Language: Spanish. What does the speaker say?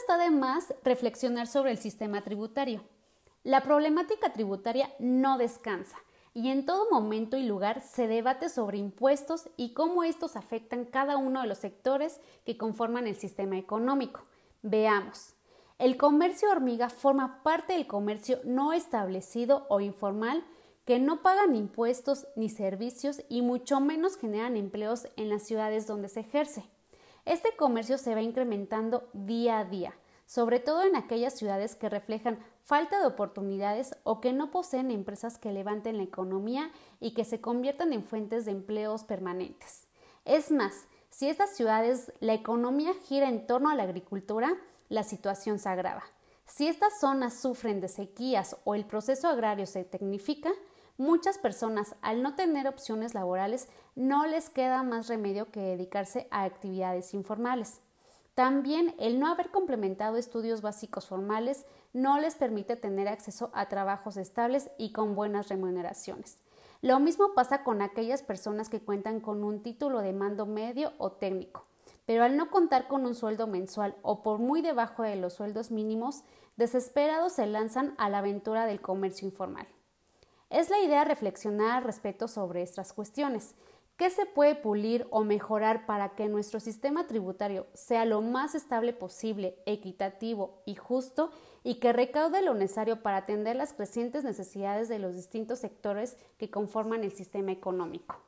está de más reflexionar sobre el sistema tributario. La problemática tributaria no descansa y en todo momento y lugar se debate sobre impuestos y cómo estos afectan cada uno de los sectores que conforman el sistema económico. Veamos. El comercio hormiga forma parte del comercio no establecido o informal que no pagan impuestos ni servicios y mucho menos generan empleos en las ciudades donde se ejerce. Este comercio se va incrementando día a día, sobre todo en aquellas ciudades que reflejan falta de oportunidades o que no poseen empresas que levanten la economía y que se conviertan en fuentes de empleos permanentes. Es más, si estas ciudades la economía gira en torno a la agricultura, la situación se agrava. Si estas zonas sufren de sequías o el proceso agrario se tecnifica, muchas personas, al no tener opciones laborales, no les queda más remedio que dedicarse a actividades informales. También el no haber complementado estudios básicos formales no les permite tener acceso a trabajos estables y con buenas remuneraciones. Lo mismo pasa con aquellas personas que cuentan con un título de mando medio o técnico, pero al no contar con un sueldo mensual o por muy debajo de los sueldos mínimos, desesperados se lanzan a la aventura del comercio informal. Es la idea reflexionar al respecto sobre estas cuestiones, ¿Qué se puede pulir o mejorar para que nuestro sistema tributario sea lo más estable posible, equitativo y justo y que recaude lo necesario para atender las crecientes necesidades de los distintos sectores que conforman el sistema económico?